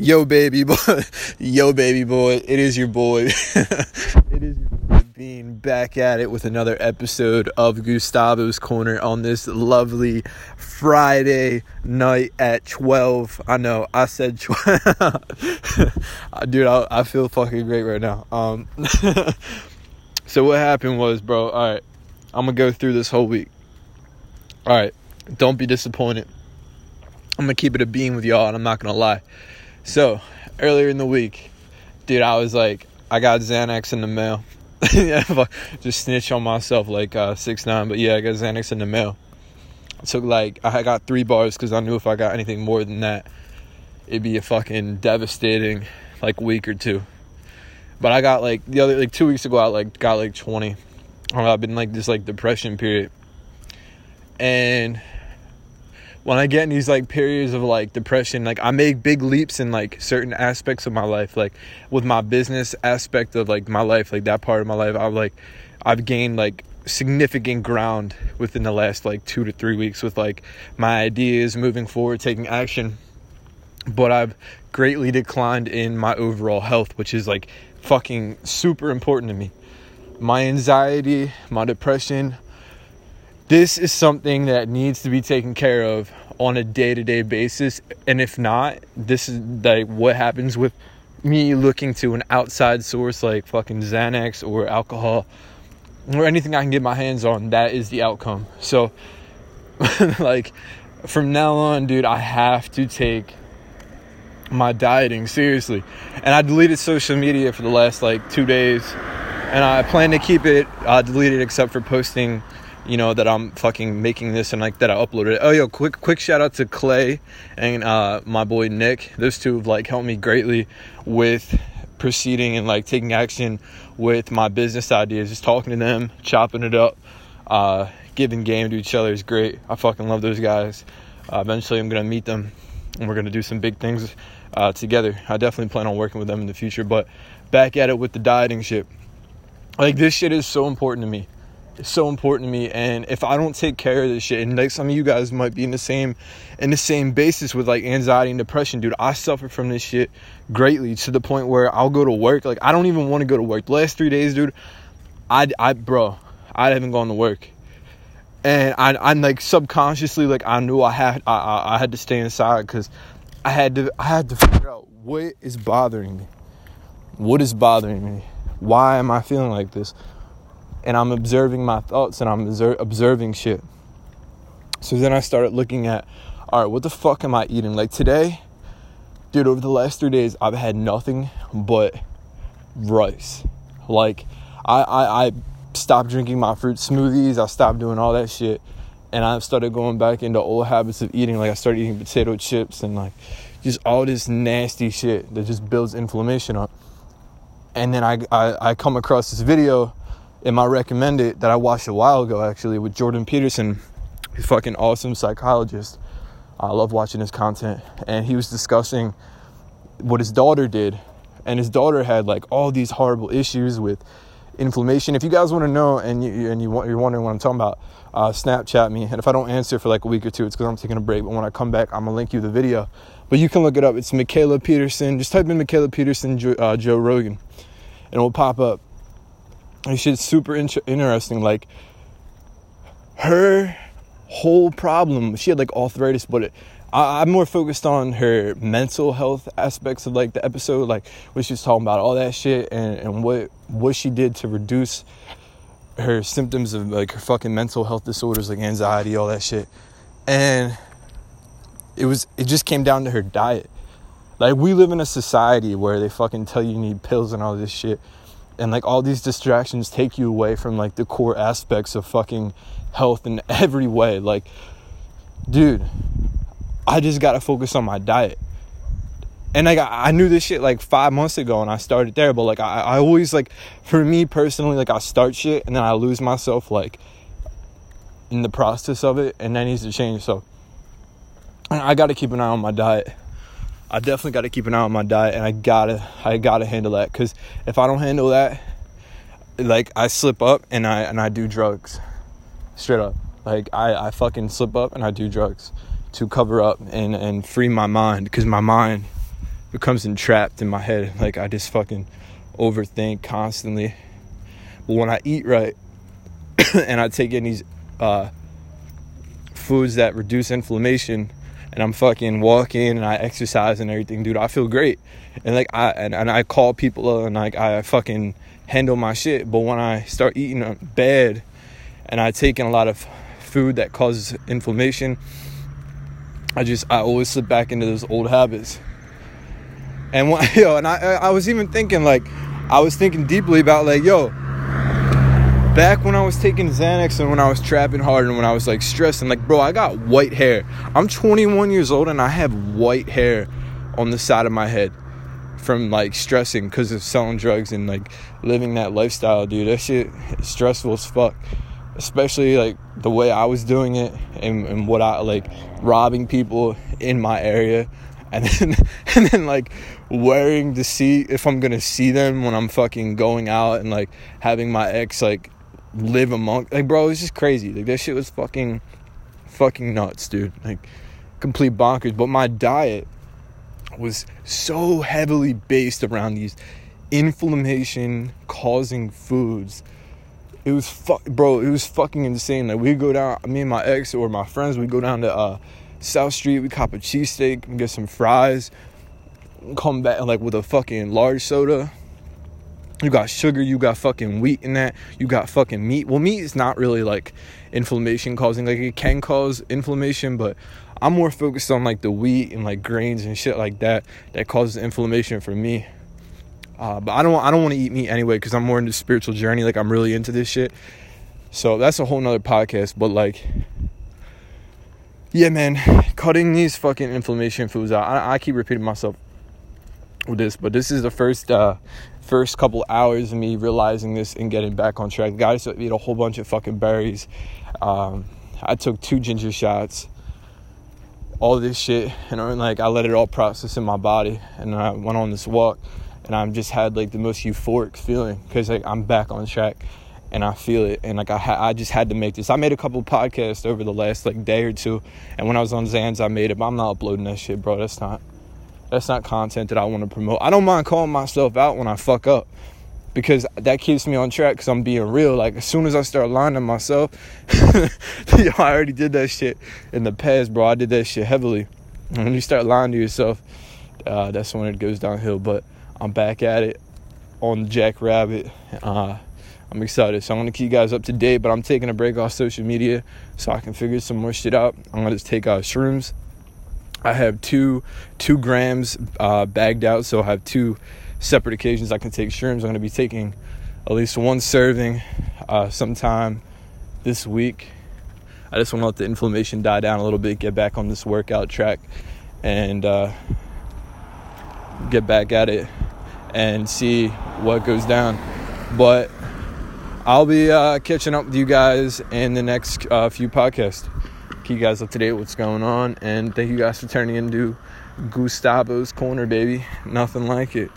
Yo, baby boy. Yo, baby boy. It is your boy. it is your boy being back at it with another episode of Gustavo's Corner on this lovely Friday night at 12. I know, I said 12. Dude, I, I feel fucking great right now. Um, so, what happened was, bro, all right, I'm going to go through this whole week. All right, don't be disappointed. I'm going to keep it a beam with y'all, and I'm not going to lie so, earlier in the week, dude, I was like, I got Xanax in the mail. just snitch on myself like uh, six nine, but yeah, I got Xanax in the mail. Took like I got three bars because I knew if I got anything more than that, it'd be a fucking devastating like week or two. But I got like the other like two weeks ago, I like got like twenty. I've been like this like depression period, and when I get in these like periods of like depression, like I make big leaps in like certain aspects of my life, like with my business aspect of like my life, like that part of my life, I've like I've gained like significant ground within the last like two to three weeks with like my ideas moving forward, taking action. But I've greatly declined in my overall health, which is like fucking super important to me. My anxiety, my depression, this is something that needs to be taken care of on a day-to-day basis and if not this is like what happens with me looking to an outside source like fucking Xanax or alcohol or anything I can get my hands on that is the outcome. So like from now on dude I have to take my dieting seriously. And I deleted social media for the last like 2 days and I plan to keep it uh, deleted except for posting you know that I'm fucking making this and like that I uploaded it. Oh yo, quick quick shout out to Clay and uh, my boy Nick. Those two have like helped me greatly with proceeding and like taking action with my business ideas. Just talking to them, chopping it up, uh, giving game to each other is great. I fucking love those guys. Uh, eventually, I'm gonna meet them and we're gonna do some big things uh, together. I definitely plan on working with them in the future. But back at it with the dieting shit. Like this shit is so important to me so important to me and if i don't take care of this shit and like some of you guys might be in the same in the same basis with like anxiety and depression dude i suffer from this shit greatly to the point where i'll go to work like i don't even want to go to work. The last three days dude i i bro i haven't gone to work. And I, i'm like subconsciously like i knew i had i, I had to stay inside because i had to i had to figure out what is bothering me. What is bothering me? Why am i feeling like this and I'm observing my thoughts and I'm observing shit. So then I started looking at, all right, what the fuck am I eating? Like today, dude, over the last three days, I've had nothing but rice. Like, I, I, I stopped drinking my fruit smoothies, I stopped doing all that shit, and I started going back into old habits of eating. Like, I started eating potato chips and like just all this nasty shit that just builds inflammation up. And then I, I, I come across this video in my recommended that I watched a while ago actually with Jordan Peterson. He's fucking awesome psychologist. I love watching his content. And he was discussing what his daughter did. And his daughter had like all these horrible issues with inflammation. If you guys want to know and you and you want, you're wondering what I'm talking about, uh, Snapchat me. And if I don't answer for like a week or two, it's because I'm taking a break. But when I come back, I'm gonna link you the video. But you can look it up. It's Mikhaila Peterson. Just type in Mikhaila Peterson, Joe, uh, Joe Rogan, and it will pop up and shit's super in- interesting. Like her whole problem, she had like arthritis, but it, I, am more focused on her mental health aspects of like the episode, like what she's talking about, all that shit, and, and what what she did to reduce her symptoms of like her fucking mental health disorders, like anxiety, all that shit, and it was it just came down to her diet. Like we live in a society where they fucking tell you you need pills and all this shit and like all these distractions take you away from like the core aspects of fucking health in every way. Like dude i just gotta focus on my diet. And like I, knew this shit like five months ago and i started there but like I, I always like for me personally like i start shit and then i lose myself like in the process of it and that needs to change. So i gotta keep an eye on my diet I definitely got to keep an eye on my diet, and I gotta I gotta handle that because if I don't handle that, like I slip up and I and I do drugs, straight up. Like I I fucking slip up and I do drugs to cover up and and free my mind because my mind becomes entrapped in my head. Like I just fucking overthink constantly. But when I eat right and I take in these uh, foods that reduce inflammation and I'm fucking walking and I exercise and everything, dude, I feel great. And like I and, and I call people and like I fucking handle my shit. But when I start eating bad and I take in a lot of food that causes inflammation, I just I always slip back into those old habits. And when, yo, and I I was even thinking like I was thinking deeply about like yo, back when I was taking Xanax and when I was trapping hard and when I was like stressed and like bro, I got white hair. I'm 21 years old and I have white hair on the side of my head from like stressing because of selling drugs and like living that lifestyle, dude. That shit stressful as fuck. Especially like the way I was doing it and, and what I like robbing people in my area and then and then like worrying to see if I'm gonna see them when I'm fucking going out and like having my ex like live among like bro it's just crazy. Like that shit was fucking fucking nuts dude. Like complete bonkers. But my diet was so heavily based around these inflammation causing foods. It was fuck bro it was fucking insane. Like we go down me and my ex or my friends we go down to uh south street we cop a cheesesteak and get some fries come back like with a fucking large soda you got sugar, you got fucking wheat in that, you got fucking meat. Well, meat is not really like inflammation causing, like it can cause inflammation, but I'm more focused on like the wheat and like grains and shit like that that causes inflammation for me. Uh, but I don't I don't want to eat meat anyway because I'm more into spiritual journey. Like I'm really into this shit. So that's a whole nother podcast. But like, yeah, man, cutting these fucking inflammation foods out. I, I keep repeating myself with this, but this is the first uh, first couple hours of me realizing this and getting back on track. Guys, I ate a whole bunch of fucking berries. Um, I took two ginger shots. All this shit, and I'm like, I let it all process in my body, and I went on this walk, and I just had like the most euphoric feeling because like I'm back on track, and I feel it, and like I ha- I just had to make this. I made a couple podcasts over the last like day or two, and when I was on Zans, I made it, but I'm not uploading that shit, bro. That's not that's not content that I want to promote. I don't mind calling myself out when I fuck up because that keeps me on track because I'm being real. Like, as soon as I start lying to myself, yo, I already did that shit in the past, bro. I did that shit heavily. And when you start lying to yourself, uh, that's when it goes downhill. But I'm back at it on Jack Rabbit. Uh, I'm excited. So I'm gonna keep you guys up to date, but I'm taking a break off social media so I can figure some more shit out. I'm gonna just take uh, shrooms I have two two grams uh, bagged out, so I have two separate occasions I can take shrooms. I'm going to be taking at least one serving uh, sometime this week. I just want to let the inflammation die down a little bit, get back on this workout track, and uh, get back at it and see what goes down. But I'll be uh, catching up with you guys in the next uh, few podcasts you guys up to date what's going on. And thank you guys for turning into Gustavo's Corner, baby. Nothing like it.